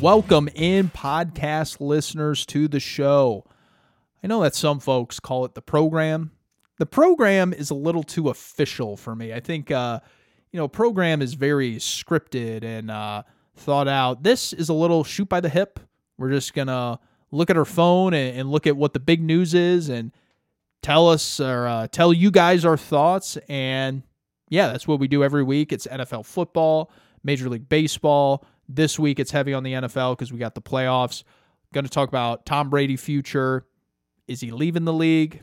Welcome in, podcast listeners, to the show. I know that some folks call it the program. The program is a little too official for me. I think, uh, you know, program is very scripted and uh, thought out. This is a little shoot by the hip. We're just going to look at our phone and, and, look at what the big news is and tell us or uh, tell you guys our thoughts. And yeah, that's what we do every week. It's NFL football, Major League Baseball, this week it's heavy on the NFL because we got the playoffs. Going to talk about Tom Brady future. Is he leaving the league?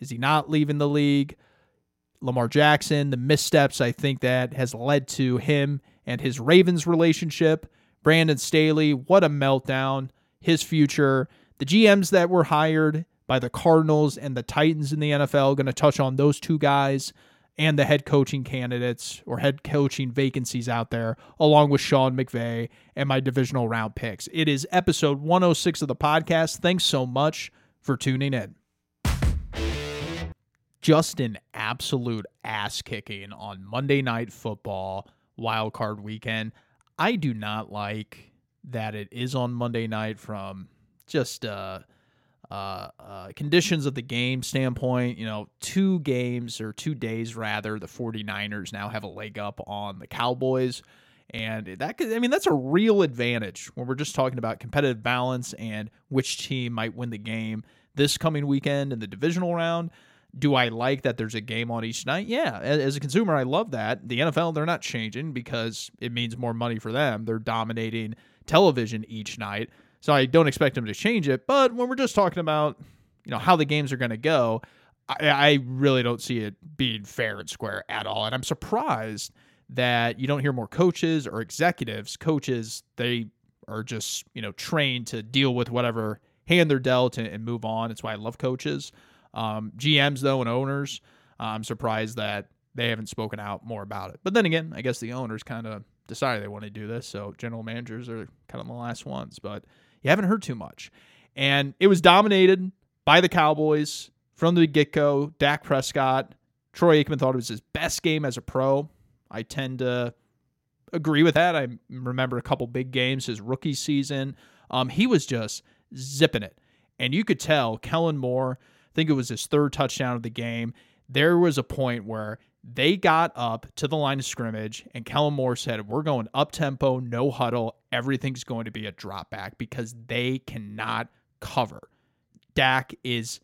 Is he not leaving the league? Lamar Jackson, the missteps I think that has led to him and his Ravens relationship. Brandon Staley, what a meltdown. His future. The GMs that were hired by the Cardinals and the Titans in the NFL, going to touch on those two guys and the head coaching candidates or head coaching vacancies out there, along with Sean McVay and my divisional round picks. It is episode 106 of the podcast. Thanks so much for tuning in. Just an absolute ass kicking on Monday Night Football wild card weekend. I do not like that it is on Monday night from just uh uh, uh, conditions of the game standpoint, you know, two games or two days rather, the 49ers now have a leg up on the Cowboys. And that could, I mean, that's a real advantage when we're just talking about competitive balance and which team might win the game this coming weekend in the divisional round. Do I like that there's a game on each night? Yeah. As a consumer, I love that. The NFL, they're not changing because it means more money for them. They're dominating television each night. So I don't expect them to change it. But when we're just talking about, you know, how the games are going to go, I, I really don't see it being fair and square at all. And I'm surprised that you don't hear more coaches or executives. Coaches, they are just, you know, trained to deal with whatever hand they're dealt and, and move on. It's why I love coaches. Um, GMs, though, and owners, I'm surprised that they haven't spoken out more about it. But then again, I guess the owners kind of decided they want to do this. So general managers are kind of the last ones. But you haven't heard too much. And it was dominated by the Cowboys from the get go. Dak Prescott, Troy Aikman thought it was his best game as a pro. I tend to agree with that. I remember a couple big games his rookie season. Um, he was just zipping it. And you could tell Kellen Moore, I think it was his third touchdown of the game. There was a point where they got up to the line of scrimmage, and Kellen Moore said, We're going up tempo, no huddle. Everything's going to be a drop back because they cannot cover. Dak is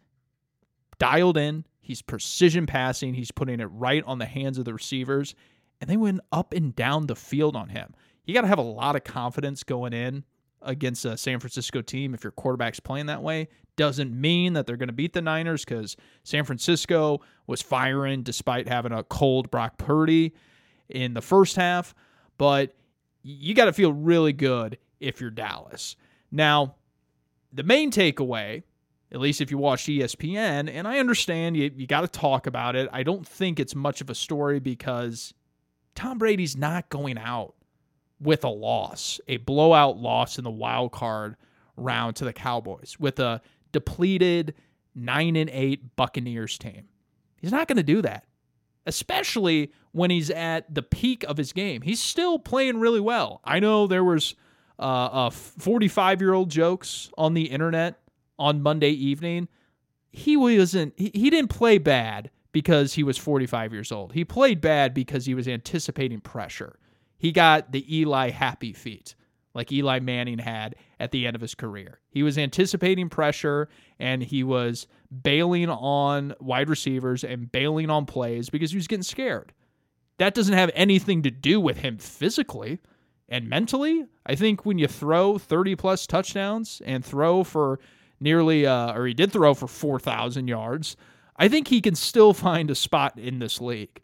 dialed in. He's precision passing. He's putting it right on the hands of the receivers. And they went up and down the field on him. You got to have a lot of confidence going in against a San Francisco team if your quarterback's playing that way. Doesn't mean that they're going to beat the Niners because San Francisco was firing despite having a cold Brock Purdy in the first half. But you got to feel really good if you're Dallas. Now, the main takeaway, at least if you watch ESPN, and I understand you, you got to talk about it. I don't think it's much of a story because Tom Brady's not going out with a loss, a blowout loss in the wild card round to the Cowboys with a depleted 9 and 8 Buccaneers team. He's not going to do that. Especially when he's at the peak of his game. He's still playing really well. I know there was uh, 45-year-old jokes on the internet on Monday evening. He wasn't he, he didn't play bad because he was 45 years old. He played bad because he was anticipating pressure. He got the Eli happy feet like Eli Manning had at the end of his career. He was anticipating pressure and he was bailing on wide receivers and bailing on plays because he was getting scared. That doesn't have anything to do with him physically and mentally. I think when you throw 30 plus touchdowns and throw for nearly, uh, or he did throw for 4,000 yards, I think he can still find a spot in this league.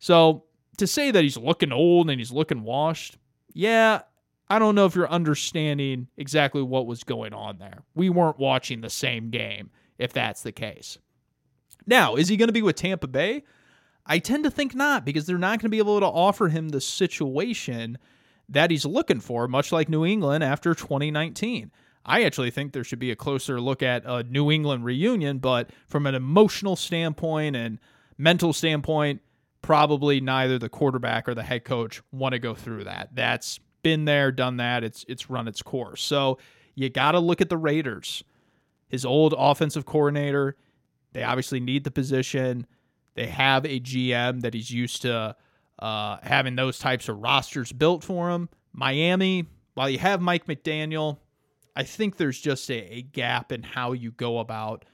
So to say that he's looking old and he's looking washed, yeah, I don't know if you're understanding exactly what was going on there. We weren't watching the same game if that's the case. Now, is he going to be with Tampa Bay? I tend to think not because they're not going to be able to offer him the situation that he's looking for, much like New England after 2019. I actually think there should be a closer look at a New England reunion, but from an emotional standpoint and mental standpoint, probably neither the quarterback or the head coach want to go through that. That's been there, done that. It's it's run its course. So you got to look at the Raiders. His old offensive coordinator. They obviously need the position. They have a GM that he's used to uh, having those types of rosters built for him. Miami, while you have Mike McDaniel, I think there's just a, a gap in how you go about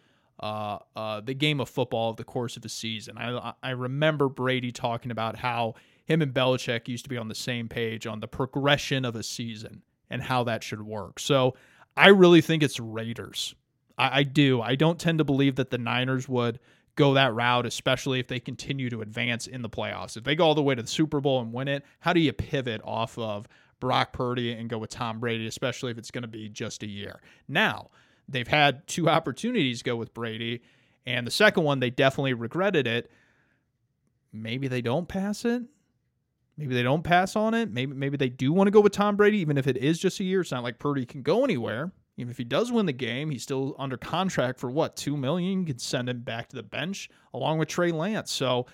uh, uh, the game of football of the course of a season. I, I remember Brady talking about how him and Belichick used to be on the same page on the progression of a season and how that should work. So I really think it's Raiders. I, I do. I don't tend to believe that the Niners would go that route, especially if they continue to advance in the playoffs. If they go all the way to the Super Bowl and win it, how do you pivot off of Brock Purdy and go with Tom Brady, especially if it's going to be just a year? Now, they've had two opportunities go with Brady, and the second one, they definitely regretted it. Maybe they don't pass it. Maybe they don't pass on it. Maybe maybe they do want to go with Tom Brady, even if it is just a year. It's not like Purdy can go anywhere. Even if he does win the game, he's still under contract for what two million. You can send him back to the bench along with Trey Lance. So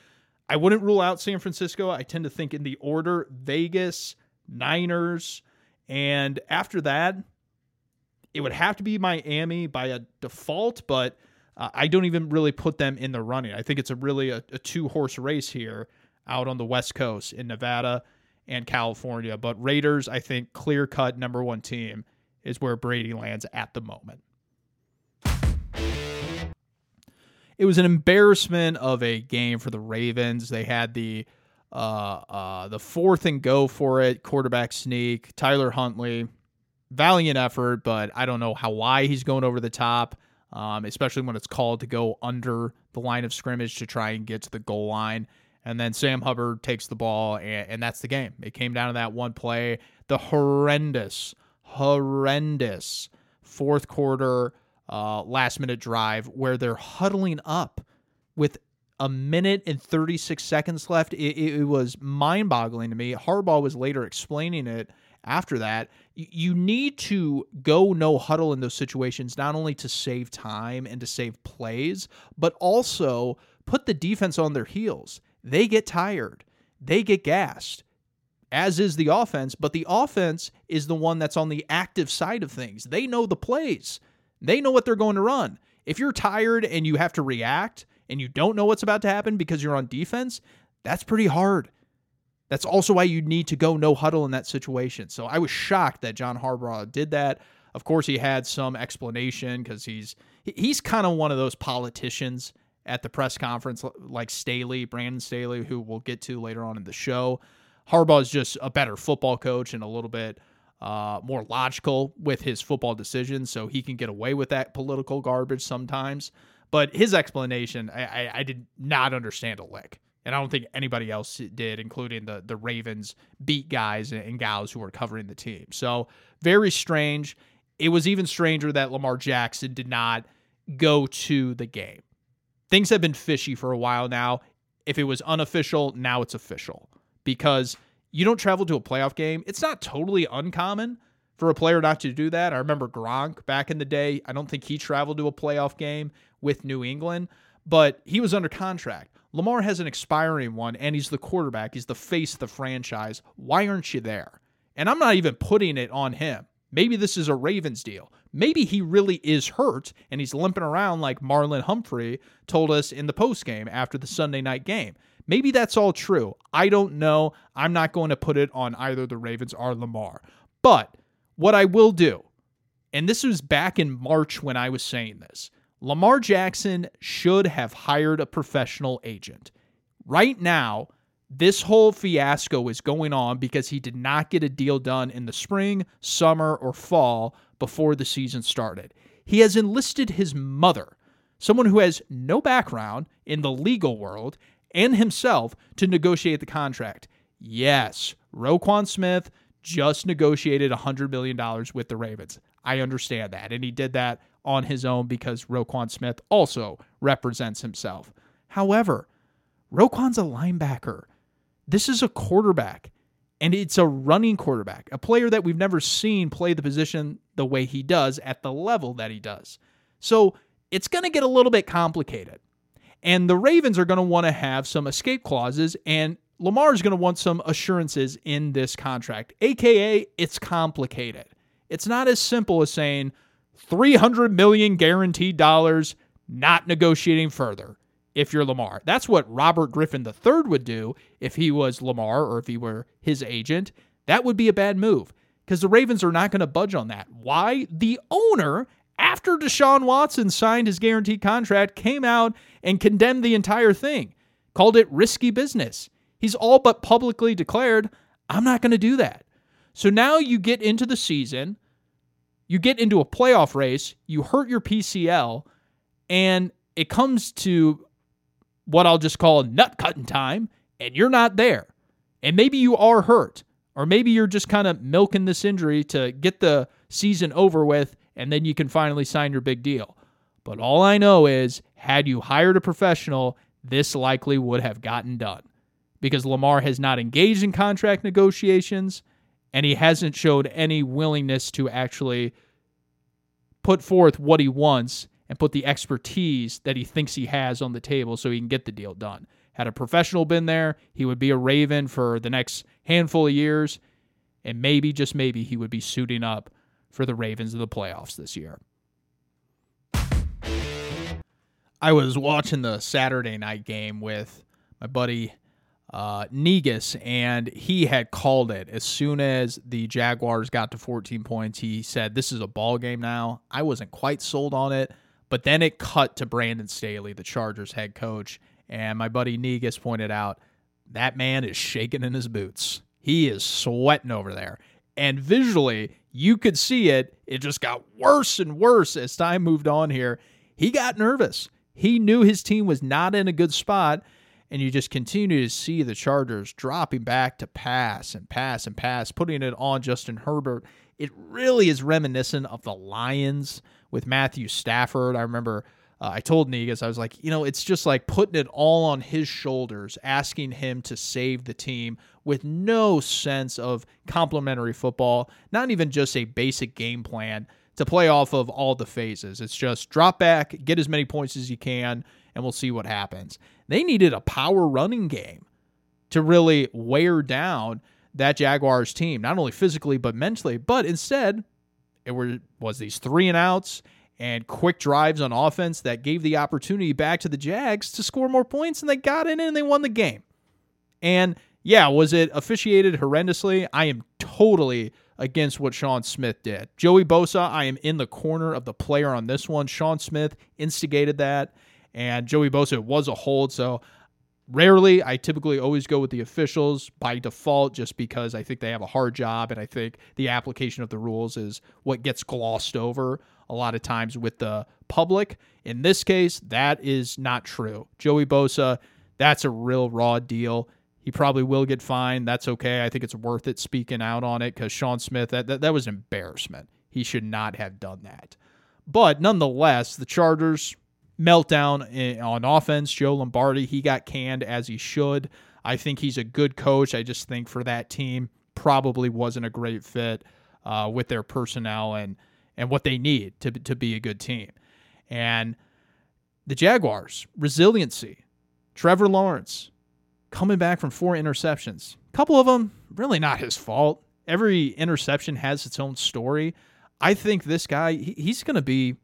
I wouldn't rule out San Francisco. I tend to think in the order Vegas, Niners, and after that, it would have to be Miami by a default, but uh, I don't even really put them in the running. I think it's a really a, a two horse race here out on the West Coast in Nevada and California. But Raiders, I think, clear cut number one team is where Brady lands at the moment. It was an embarrassment of a game for the Ravens. They had the uh, uh, the fourth and go for it, quarterback sneak. Tyler Huntley valiant effort, but I don't know how why he's going over the top, um, especially when it's called to go under the line of scrimmage to try and get to the goal line. And then Sam Hubbard takes the ball, and, and that's the game. It came down to that one play. The horrendous, horrendous fourth quarter, uh, last minute drive where they're huddling up with a minute and 36 seconds left. It, it, it was mind boggling to me. Harbaugh was later explaining it after that. You need to go no huddle in those situations, not only to save time and to save plays, but also put the defense on their heels. They get tired, they get gassed, as is the offense, but the offense is the one that's on the active side of things. They know the plays, they know what they're going to run. If you're tired and you have to react and you don't know what's about to happen because you're on defense, that's pretty hard. That's also why you need to go no huddle in that situation. So I was shocked that John Harbaugh did that. Of course, he had some explanation because he's he's kind of one of those politicians at the press conference, like Staley, Brandon Staley, who we'll get to later on in the show. Harbaugh is just a better football coach and a little bit uh, more logical with his football decisions, so he can get away with that political garbage sometimes. But his explanation, I, I, I did not understand a lick and I don't think anybody else did, including the the Ravens beat guys and gals who were covering the team. So very strange. It was even stranger that Lamar Jackson did not go to the game. Things have been fishy for a while now. If it was unofficial, now it's official because you don't travel to a playoff game. It's not totally uncommon for a player not to do that. I remember Gronk back in the day. I don't think he traveled to a playoff game with New England, but he was under contract. Lamar has an expiring one, and he's the quarterback. He's the face of the franchise. Why aren't you there? And I'm not even putting it on him. Maybe this is a Ravens deal. Maybe he really is hurt and he's limping around like Marlon Humphrey told us in the post game after the Sunday night game. Maybe that's all true. I don't know. I'm not going to put it on either the Ravens or Lamar. But what I will do, and this was back in March when I was saying this, Lamar Jackson should have hired a professional agent. Right now, this whole fiasco is going on because he did not get a deal done in the spring, summer, or fall before the season started. He has enlisted his mother, someone who has no background in the legal world, and himself to negotiate the contract. Yes, Roquan Smith just negotiated $100 million with the Ravens. I understand that. And he did that on his own because Roquan Smith also represents himself. However, Roquan's a linebacker. This is a quarterback, and it's a running quarterback, a player that we've never seen play the position the way he does at the level that he does. So it's going to get a little bit complicated. And the Ravens are going to want to have some escape clauses. And Lamar is going to want some assurances in this contract, aka it's complicated. It's not as simple as saying 300 million guaranteed dollars, not negotiating further if you're Lamar. That's what Robert Griffin III would do if he was Lamar or if he were his agent. That would be a bad move because the Ravens are not going to budge on that. Why? The owner, after Deshaun Watson signed his guaranteed contract, came out and condemned the entire thing, called it risky business. He's all but publicly declared, I'm not going to do that. So now you get into the season, you get into a playoff race, you hurt your PCL, and it comes to what I'll just call nut cutting time, and you're not there. And maybe you are hurt, or maybe you're just kind of milking this injury to get the season over with, and then you can finally sign your big deal. But all I know is, had you hired a professional, this likely would have gotten done because Lamar has not engaged in contract negotiations and he hasn't showed any willingness to actually put forth what he wants and put the expertise that he thinks he has on the table so he can get the deal done. Had a professional been there, he would be a Raven for the next handful of years, and maybe, just maybe, he would be suiting up for the Ravens in the playoffs this year. I was watching the Saturday night game with my buddy uh, Negus, and he had called it as soon as the Jaguars got to 14 points. He said, "This is a ball game now." I wasn't quite sold on it, but then it cut to Brandon Staley, the Chargers head coach, and my buddy Negus pointed out that man is shaking in his boots. He is sweating over there, and visually you could see it. It just got worse and worse as time moved on. Here, he got nervous. He knew his team was not in a good spot and you just continue to see the Chargers dropping back to pass and pass and pass, putting it on Justin Herbert. It really is reminiscent of the Lions with Matthew Stafford. I remember uh, I told Negus, I was like, you know, it's just like putting it all on his shoulders, asking him to save the team with no sense of complementary football, not even just a basic game plan to play off of all the phases. It's just drop back, get as many points as you can, and we'll see what happens. They needed a power running game to really wear down that Jaguars team, not only physically but mentally. But instead, it were, was these three and outs and quick drives on offense that gave the opportunity back to the Jags to score more points, and they got in and they won the game. And yeah, was it officiated horrendously? I am totally against what Sean Smith did. Joey Bosa, I am in the corner of the player on this one. Sean Smith instigated that and Joey Bosa was a hold. So rarely, I typically always go with the officials by default just because I think they have a hard job. And I think the application of the rules is what gets glossed over a lot of times with the public. In this case, that is not true. Joey Bosa, that's a real raw deal. He probably will get fined. That's okay. I think it's worth it speaking out on it because Sean Smith, that, that, that was embarrassment. He should not have done that. But nonetheless, the Chargers meltdown on offense. Joe Lombardi, he got canned as he should. I think he's a good coach. I just think for that team, probably wasn't a great fit uh, with their personnel and and what they need to to be a good team. And the Jaguars, resiliency. Trevor Lawrence coming back from four interceptions. A couple of them really not his fault. Every interception has its own story. I think this guy, he's going to be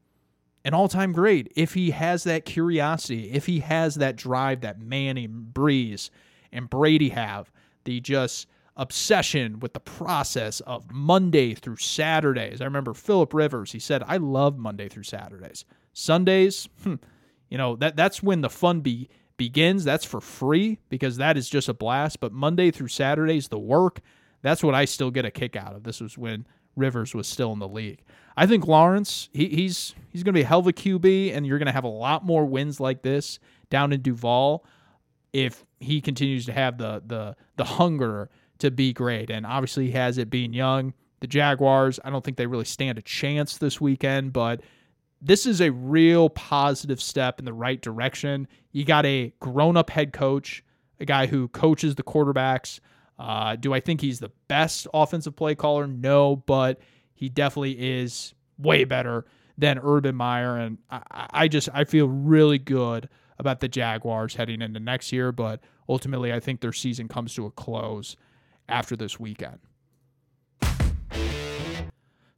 an all time great if he has that curiosity, if he has that drive that Manning, Brees, and Brady have, the just obsession with the process of Monday through Saturdays. I remember Philip Rivers, he said, I love Monday through Saturdays. Sundays, hmm, you know, that that's when the fun be, begins. That's for free because that is just a blast. But Monday through Saturdays, the work, that's what I still get a kick out of. This was when Rivers was still in the league. I think Lawrence, he, he's he's going to be a hell of a QB, and you're going to have a lot more wins like this down in Duval if he continues to have the the the hunger to be great. And obviously, he has it being young. The Jaguars, I don't think they really stand a chance this weekend, but this is a real positive step in the right direction. You got a grown up head coach, a guy who coaches the quarterbacks. Uh, do I think he's the best offensive play caller? No, but he definitely is way better than Urban Meyer, and I, I just I feel really good about the Jaguars heading into next year, but ultimately, I think their season comes to a close after this weekend.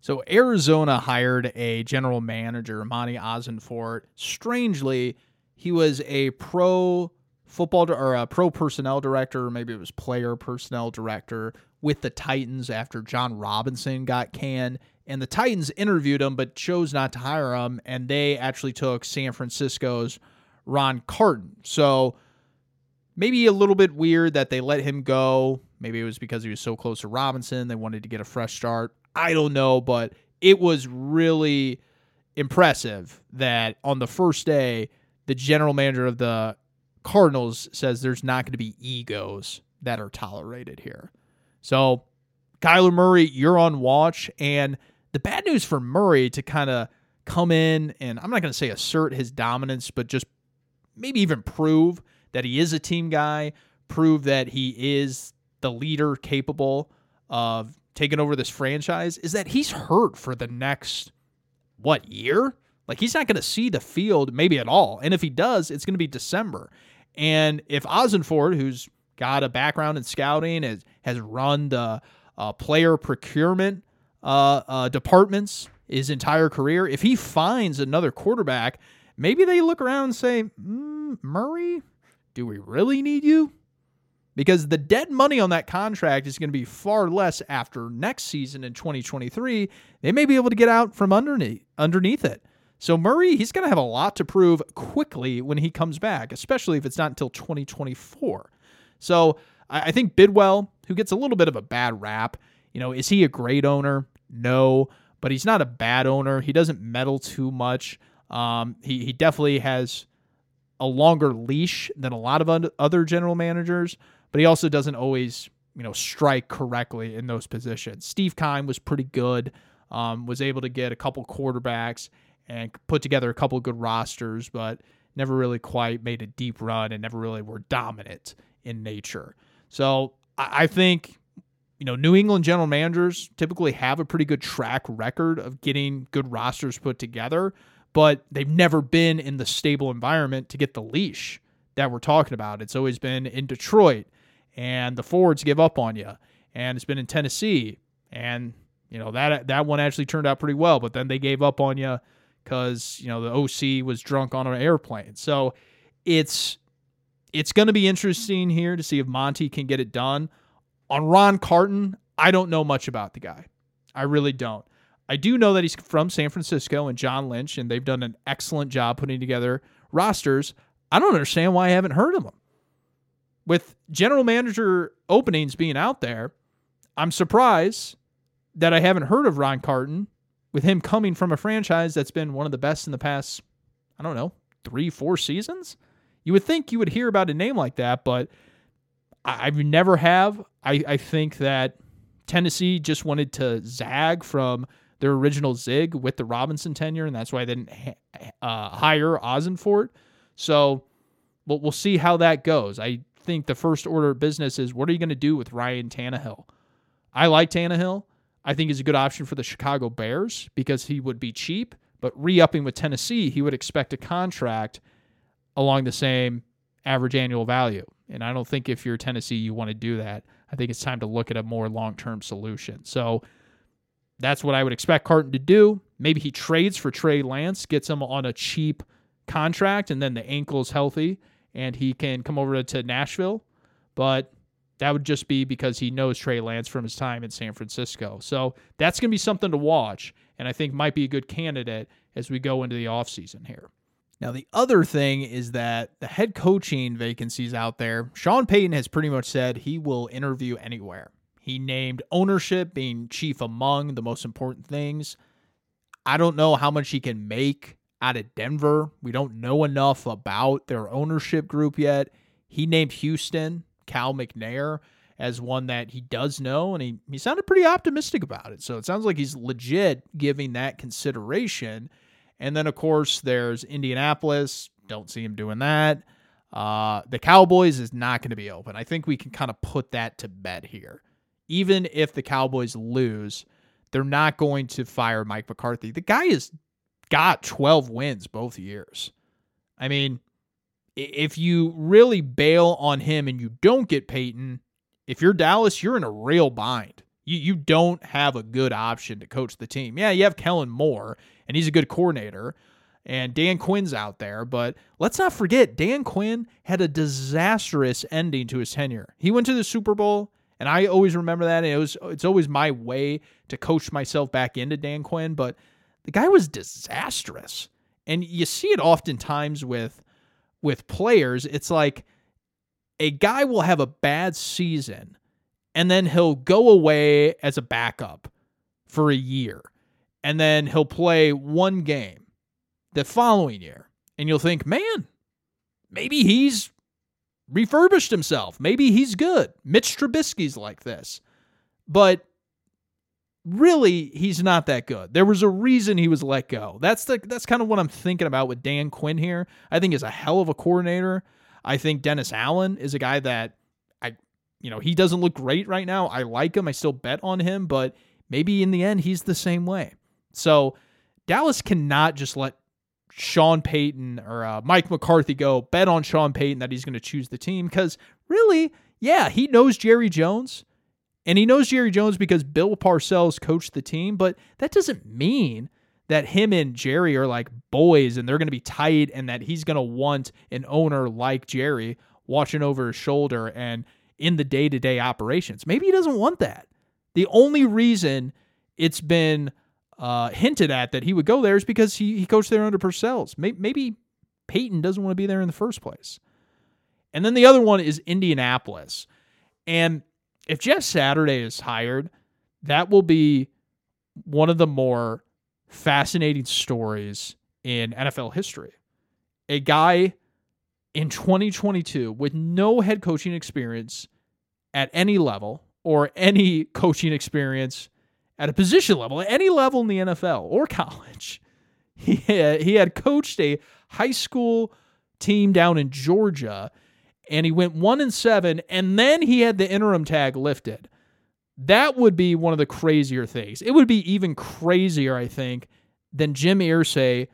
So Arizona hired a general manager, Monty Ossenfort. Strangely, he was a pro football or a pro personnel director, maybe it was player personnel director with the Titans after Jon Robinson got canned. And the Titans interviewed him but chose not to hire him. And they actually took San Francisco's Ran Carthon. So maybe a little bit weird that they let him go. Maybe it was because he was so close to Robinson. They wanted to get a fresh start. I don't know, but it was really impressive that on the first day, the general manager of the Cardinals says there's not going to be egos that are tolerated here. So, Kyler Murray, you're on watch. And the bad news for Murray to kind of come in and I'm not going to say assert his dominance, but just maybe even prove that he is a team guy, prove that he is the leader capable of taking over this franchise is that he's hurt for the next what year? Like he's not going to see the field maybe at all. And if he does, it's going to be December. And if Ossenfort, who's got a background in scouting, has, has run the uh, player procurement uh, uh, departments his entire career, if he finds another quarterback, maybe they look around and say, mm, Murray, do we really need you? Because the dead money on that contract is going to be far less after next season in 2023. They may be able to get out from underneath underneath it. So Murray, he's going to have a lot to prove quickly when he comes back, especially if it's not until 2024. So I think Bidwill, who gets a little bit of a bad rap, you know, is he a great owner? No, but he's not a bad owner. He doesn't meddle too much. Um, he he definitely has a longer leash than a lot of other general managers, but he also doesn't always you know strike correctly in those positions. Steve Keim was pretty good. Um, was able to get a couple quarterbacks and put together a couple good rosters, but never really quite made a deep run and never really were dominant in nature. So I, think, you know, New England general managers typically have a pretty good track record of getting good rosters put together, but they've never been in the stable environment to get the leash that we're talking about. It's always been in Detroit and the Fords give up on you. And it's been in Tennessee and you know that that one actually turned out pretty well, but then they gave up on you because you know the OC was drunk on an airplane. So it's it's going to be interesting here to see if Monty can get it done. On Ran Carthon, I don't know much about the guy. I really don't. I do know that he's from San Francisco and John Lynch, and they've done an excellent job putting together rosters. I don't understand why I haven't heard of him. With general manager openings being out there, I'm surprised that I haven't heard of Ran Carthon with him coming from a franchise that's been one of the best in the past, I don't know, three, four seasons. You would think you would hear about a name like that, but I, I never have. I, I think that Tennessee just wanted to zag from their original zig with the Robinson tenure, and that's why they didn't uh, hire Ossenfort. So we'll, we'll see how that goes. I think the first order of business is what are you going to do with Ryan Tannehill? I like Tannehill. I think is a good option for the Chicago Bears because he would be cheap, but re upping with Tennessee, he would expect a contract along the same average annual value. And I don't think if you're Tennessee, you want to do that. I think it's time to look at a more long term solution. So that's what I would expect Carthon to do. Maybe he trades for Trey Lance, gets him on a cheap contract, and then the ankle's healthy and he can come over to Nashville. But that would just be because he knows Trey Lance from his time in San Francisco. So that's going to be something to watch, and I think might be a good candidate as we go into the offseason here. Now, the other thing is that the head coaching vacancies out there, Sean Payton has pretty much said he will interview anywhere. He named ownership being chief among the most important things. I don't know how much he can make out of Denver. We don't know enough about their ownership group yet. He named Houston Cal McNair as one that he does know, and he, he sounded pretty optimistic about it. So it sounds like he's legit giving that consideration. And then, of course, there's Indianapolis. Don't see him doing that. Uh, the Cowboys is not going to be open. I think we can kind of put that to bed here. Even if the Cowboys lose, they're not going to fire Mike McCarthy. The guy has got 12 wins both years. I mean, if you really bail on him and you don't get Payton, if you're Dallas, you're in a real bind. You you don't have a good option to coach the team. Yeah, you have Kellen Moore, and he's a good coordinator, and Dan Quinn's out there, but let's not forget Dan Quinn had a disastrous ending to his tenure. He went to the Super Bowl, and I always remember that. And it was it's always my way to coach myself back into Dan Quinn, but the guy was disastrous. And you see it oftentimes with with players. It's like a guy will have a bad season and then he'll go away as a backup for a year. And then he'll play one game the following year. And you'll think, man, maybe he's refurbished himself. Maybe he's good. Mitch Trubisky's like this. But really he's not that good. There was a reason he was let go. That's the that's kind of what I'm thinking about with Dan Quinn here. I think is a hell of a coordinator. I think Dennis Allen is a guy that I you know, he doesn't look great right now. I like him. I still bet on him, but maybe in the end he's the same way. So Dallas cannot just let Sean Payton or uh, Mike McCarthy go bet on Sean Payton that he's going to choose the team because really, yeah, he knows Jerry Jones. And he knows Jerry Jones because Bill Parcells coached the team, but that doesn't mean that him and Jerry are like boys and they're going to be tight and that he's going to want an owner like Jerry watching over his shoulder and in the day to day operations. Maybe he doesn't want that. The only reason it's been uh, hinted at that he would go there is because he, he coached there under Parcells. Maybe, maybe Payton doesn't want to be there in the first place. And then the other one is Indianapolis. And if Jeff Saturday is hired, that will be one of the more fascinating stories in NFL history. A guy in 2022 with no head coaching experience at any level or any coaching experience at a position level, at any level in the NFL or college. He had, he had coached a high school team down in Georgia and he went 1 and 7 and then he had the interim tag lifted. That would be one of the crazier things. It would be even crazier, I think, than Jim Irsay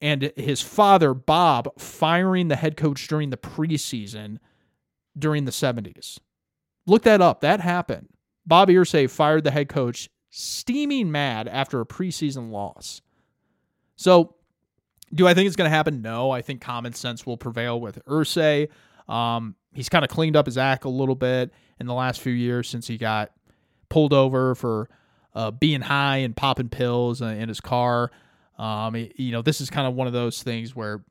and his father, Bob, firing the head coach during the preseason during the 70s. Look that up. That happened. Bob Irsay fired the head coach steaming mad after a preseason loss. So, do I think it's going to happen? No. I think common sense will prevail with Irsay. Um, he's kind of cleaned up his act a little bit in the last few years since he got pulled over for uh, being high and popping pills in his car. Um, you know, this is kind of one of those things where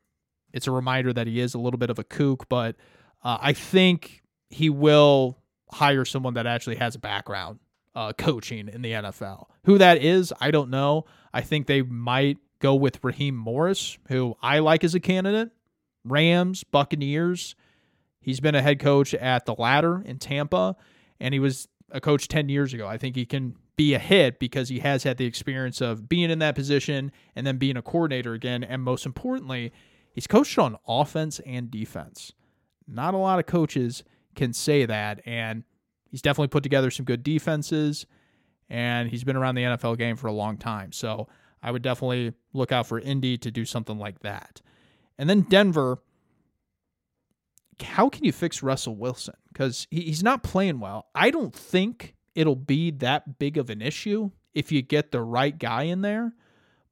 it's a reminder that he is a little bit of a kook, but uh, I think he will hire someone that actually has a background uh, coaching in the NFL. Who that is, I don't know. I think they might go with Raheem Morris, who I like as a candidate. Rams, Buccaneers. He's been a head coach at the ladder in Tampa, and he was a coach 10 years ago. I think he can be a hit because he has had the experience of being in that position and then being a coordinator again. And most importantly, he's coached on offense and defense. Not a lot of coaches can say that. And he's definitely put together some good defenses. And he's been around the NFL game for a long time. So I would definitely look out for Indy to do something like that. And then Denver, how can you fix Russell Wilson? Because he's not playing well. I don't think it'll be that big of an issue if you get the right guy in there.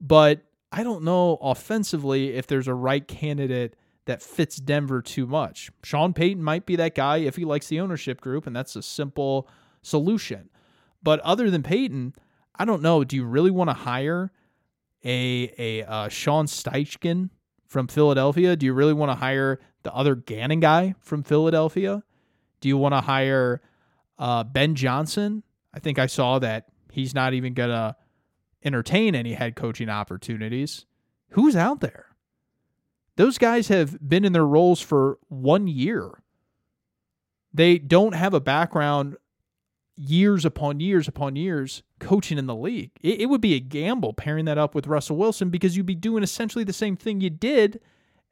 But I don't know offensively if there's a right candidate that fits Denver too much. Sean Payton might be that guy if he likes the ownership group, and that's a simple solution. But other than Payton, I don't know. Do you really want to hire a a uh, Sean Steichen from Philadelphia? Do you really want to hire the other Gannon guy from Philadelphia? Do you want to hire uh, ben Johnson, I think I saw that he's not even going to entertain any head coaching opportunities. Who's out there? Those guys have been in their roles for one year. They don't have a background years upon years upon years coaching in the league. It, it, would be a gamble pairing that up with Russell Wilson because you'd be doing essentially the same thing you did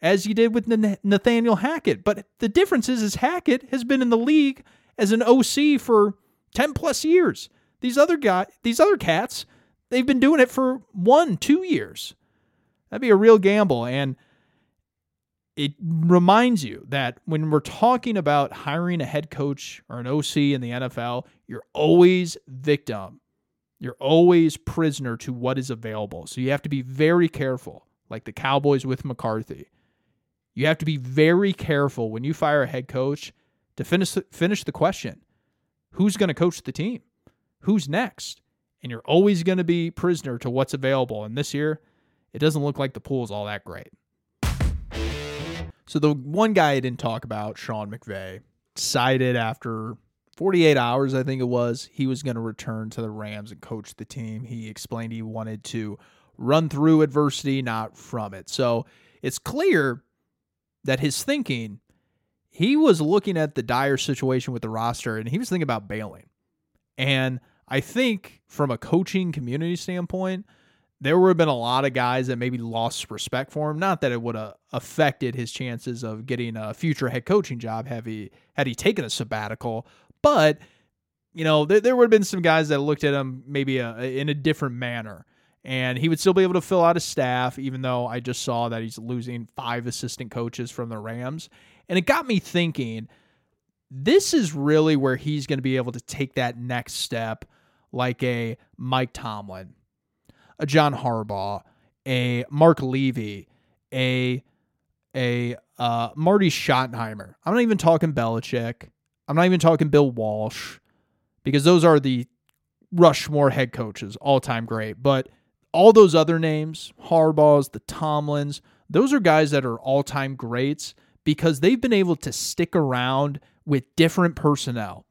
as you did with Nathaniel Hackett. But the difference is, is Hackett has been in the league as an OC for 10 plus years. These other guys, these other cats, they've been doing it for one, two years. That'd be a real gamble. And it reminds you that when we're talking about hiring a head coach or an OC in the NFL, you're always victim. You're always prisoner to what is available. So you have to be very careful, like the Cowboys with McCarthy. You have to be very careful when you fire a head coach to finish finish the question. Who's going to coach the team? Who's next? And you're always going to be prisoner to what's available. And this year, it doesn't look like the pool is all that great. So the one guy I didn't talk about, Sean McVay, decided after 48 hours, I think it was, he was going to return to the Rams and coach the team. He explained he wanted to run through adversity, not from it. So it's clear that his thinking, he was looking at the dire situation with the roster and he was thinking about bailing. And I think from a coaching community standpoint, there would have been a lot of guys that maybe lost respect for him. Not that it would have affected his chances of getting a future head coaching job had he had he taken a sabbatical, but you know there, there would have been some guys that looked at him maybe a, in a different manner, and he would still be able to fill out his staff. Even though I just saw that he's losing five assistant coaches from the Rams, and it got me thinking. This is really where he's going to be able to take that next step, like a Mike Tomlin a John Harbaugh, a Marv Levy, a a uh, Marty Schottenheimer. I'm not even talking Belichick. I'm not even talking Bill Walsh because those are the Rushmore head coaches, all time great. But all those other names, Harbaugh's, the Tomlins, those are guys that are all time greats because they've been able to stick around with different personnel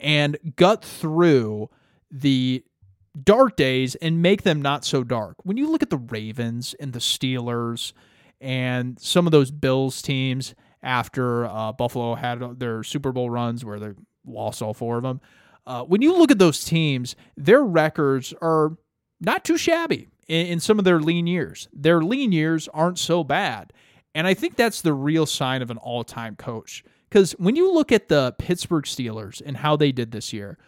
and gut through the dark days and make them not so dark. When you look at the Ravens and the Steelers and some of those Bills teams after uh, Buffalo had their Super Bowl runs where they lost all four of them, uh, when you look at those teams, their records are not too shabby in, in some of their lean years. Their lean years aren't so bad. And I think that's the real sign of an all time coach. Because when you look at the Pittsburgh Steelers and how they did this year,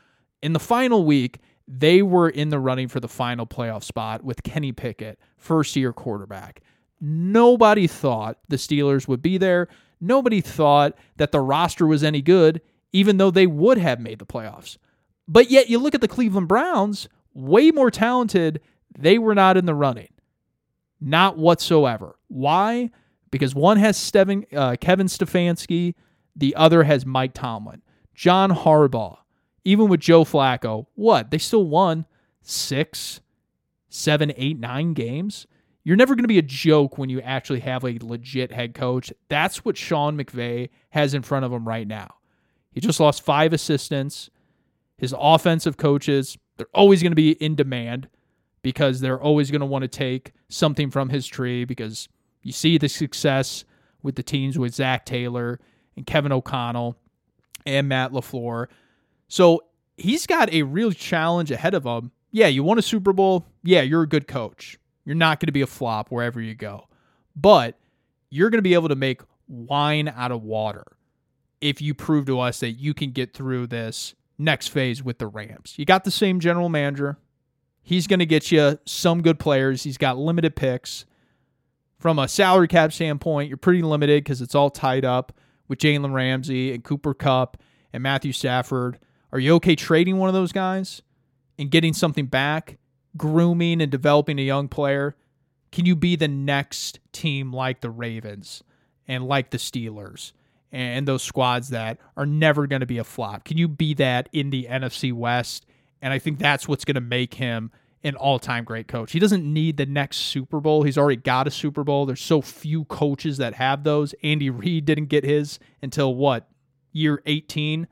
in the final week, they were in the running for the final playoff spot with Kenny Pickett, first year quarterback. Nobody thought the Steelers would be there. Nobody thought that the roster was any good, even though they would have made the playoffs. But yet, you look at the Cleveland Browns, way more talented. They were not in the running. Not whatsoever. Why? Because one has Steven, uh, Kevin Stefanski, the other has Mike Tomlin. John Harbaugh, even with Joe Flacco, what? They still won six, seven, eight, nine games. You're never going to be a joke when you actually have a legit head coach. That's what Sean McVay has in front of him right now. He just lost five assistants. His offensive coaches, they're always going to be in demand because they're always going to want to take something from his tree because you see the success with the teams with Zac Taylor and Kevin O'Connell and Matt LaFleur. So he's got a real challenge ahead of him. Yeah, you won a Super Bowl. Yeah, you're a good coach. You're not going to be a flop wherever you go. But you're going to be able to make wine out of water if you prove to us that you can get through this next phase with the Rams. You got the same general manager. He's going to get you some good players. He's got limited picks. From a salary cap standpoint, you're pretty limited because it's all tied up with Jalen Ramsey and Cooper Kupp and Matthew Stafford. Are you okay trading one of those guys and getting something back, grooming and developing a young player? Can you be the next team like the Ravens and like the Steelers and those squads that are never going to be a flop? Can you be that in the NFC West? And I think that's what's going to make him an all-time great coach. He doesn't need the next Super Bowl. He's already got a Super Bowl. There's so few coaches that have those. Andy Reid didn't get his until what? Year 18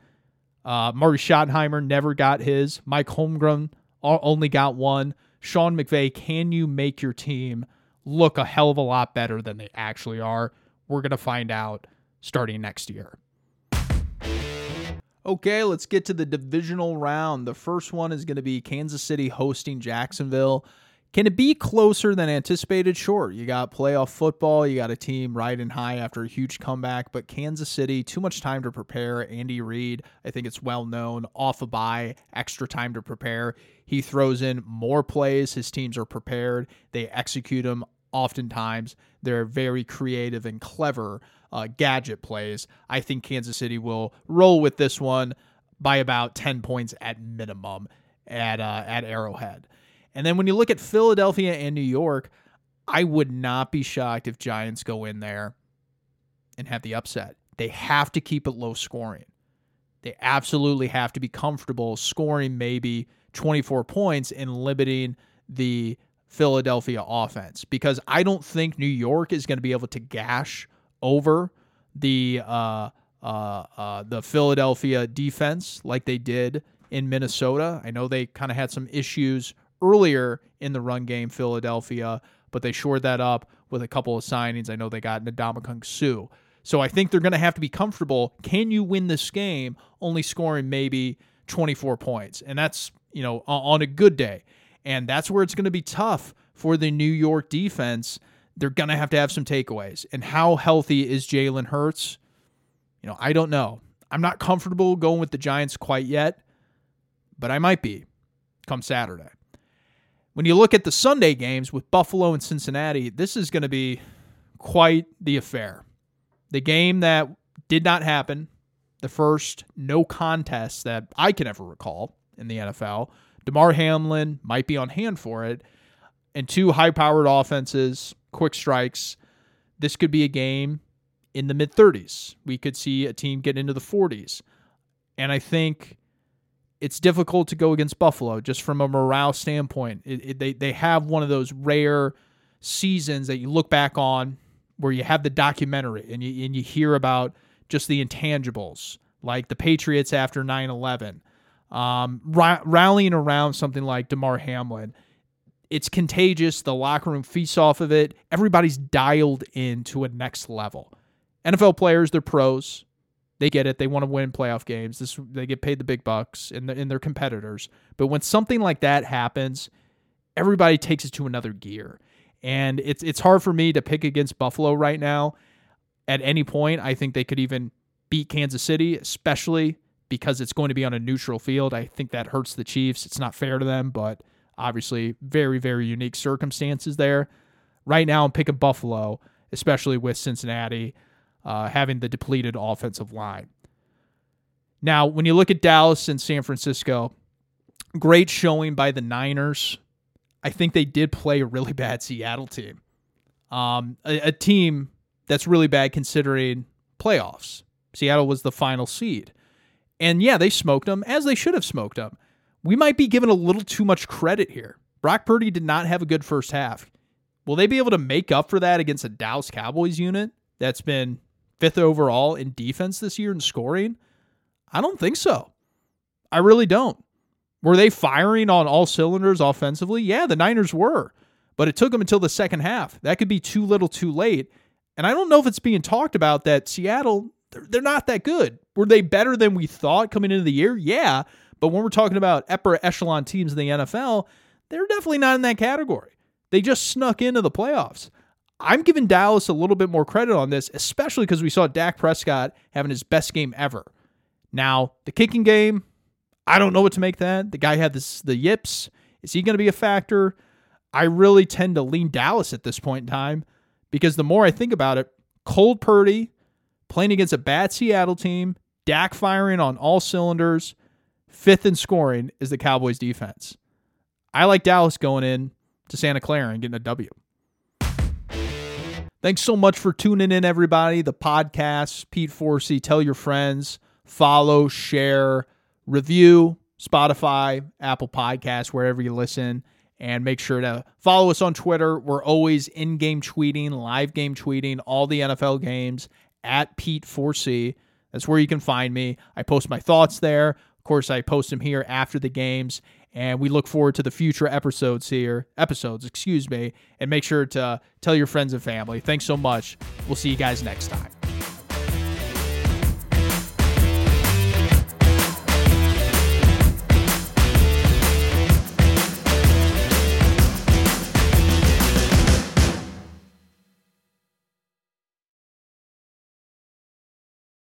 uh, Marty Schottenheimer never got his. Mike Holmgren only got one. Sean McVay, can you make your team look a hell of a lot better than they actually are? We're going to find out starting next year. Okay, let's get to the divisional round. The first one is going to be Kansas City hosting Jacksonville. Can it be closer than anticipated? Sure. You got playoff football. You got a team riding high after a huge comeback, but Kansas City, too much time to prepare. Andy Reid, I think it's well known, off a bye, extra time to prepare. He throws in more plays. His teams are prepared. They execute them oftentimes they're very creative and clever uh, gadget plays. I think Kansas City will roll with this one by about 10 points at minimum at uh, at Arrowhead. And then when you look at Philadelphia and New York, I would not be shocked if Giants go in there and have the upset. They have to keep it low scoring. They absolutely have to be comfortable scoring maybe 24 points and limiting the Philadelphia offense because I don't think New York is going to be able to gash over the uh, uh, uh, the Philadelphia defense like they did in Minnesota. I know they kind of had some issues earlier in the run game, Philadelphia, but they shored that up with a couple of signings. I know they got Ndamukong Suh. So I think they're going to have to be comfortable. Can you win this game only scoring maybe 24 points? And that's, you know, on a good day. And that's where it's going to be tough for the New York defense. They're to have to have some takeaways. And how healthy is Jalen Hurts? You know, I don't know. I'm not comfortable going with the Giants quite yet, but I might be come Saturday. When you look at the Sunday games with Buffalo and Cincinnati, this is going to be quite the affair. The game that did not happen, the first no contest that I can ever recall in the NFL. Damar Hamlin might be on hand for it. And two high powered offenses, quick strikes. This could be a game in the mid 30s. We could see a team get into the 40s. And I think it's difficult to go against Buffalo just from a morale standpoint. It, it, they, they have one of those rare seasons that you look back on where you have the documentary and you, and you hear about just the intangibles, like the Patriots after 9 11, um, rallying around something like Damar Hamlin. It's contagious. The locker room feasts off of it. Everybody's dialed in to a next level. NFL players, they're pros. They get it. They want to win playoff games. This they get paid the big bucks and, the, their competitors. But when something like that happens, everybody takes it to another gear. And it's it's hard for me to pick against Buffalo right now. At any point, I think they could even beat Kansas City, especially because it's going to be on a neutral field. I think that hurts the Chiefs. It's not fair to them, but obviously very very unique circumstances there. Right now, I'm picking Buffalo, especially with Cincinnati uh, having the depleted offensive line. Now, when you look at Dallas and San Francisco, great showing by the Niners. I think they did play a really bad Seattle team. Um, a, a team that's really bad considering playoffs. Seattle was the final seed. And yeah, they smoked them as they should have smoked them. We might be given a little too much credit here. Brock Purdy did not have a good first half. Will they be able to make up for that against a Dallas Cowboys unit that's been fifth overall in defense this year in scoring? I don't think so. I really don't. Were they firing on all cylinders offensively? Yeah, the Niners were. But it took them until the second half. That could be too little too late. And I don't know if it's being talked about that Seattle, they're, they're not that good. Were they better than we thought coming into the year? Yeah. But when we're talking about upper echelon teams in the NFL, they're definitely not in that category. They just snuck into the playoffs. I'm giving Dallas a little bit more credit on this, especially because we saw Dak Prescott having his best game ever. Now, the kicking game, I don't know what to make that. The guy had this the yips. Is he going to be a factor? I really tend to lean Dallas at this point in time because the more I think about it, cold Purdy playing against a bad Seattle team, Dak firing on all cylinders, fifth in scoring is the Cowboys defense. I like Dallas going in to Santa Clara and getting a W. Thanks so much for tuning in, everybody. The podcast, Pete Forsey. Tell your friends, follow, share, review, Spotify, Apple Podcasts, wherever you listen. And make sure to follow us on Twitter. We're always in game tweeting, live game tweeting, all the NFL games at Pete Forsey. That's where you can find me. I post my thoughts there. Course, I post them here after the games and we look forward to the future episodes here episodes excuse me and make sure to uh, tell your friends and family. Thanks so much. We'll see you guys next time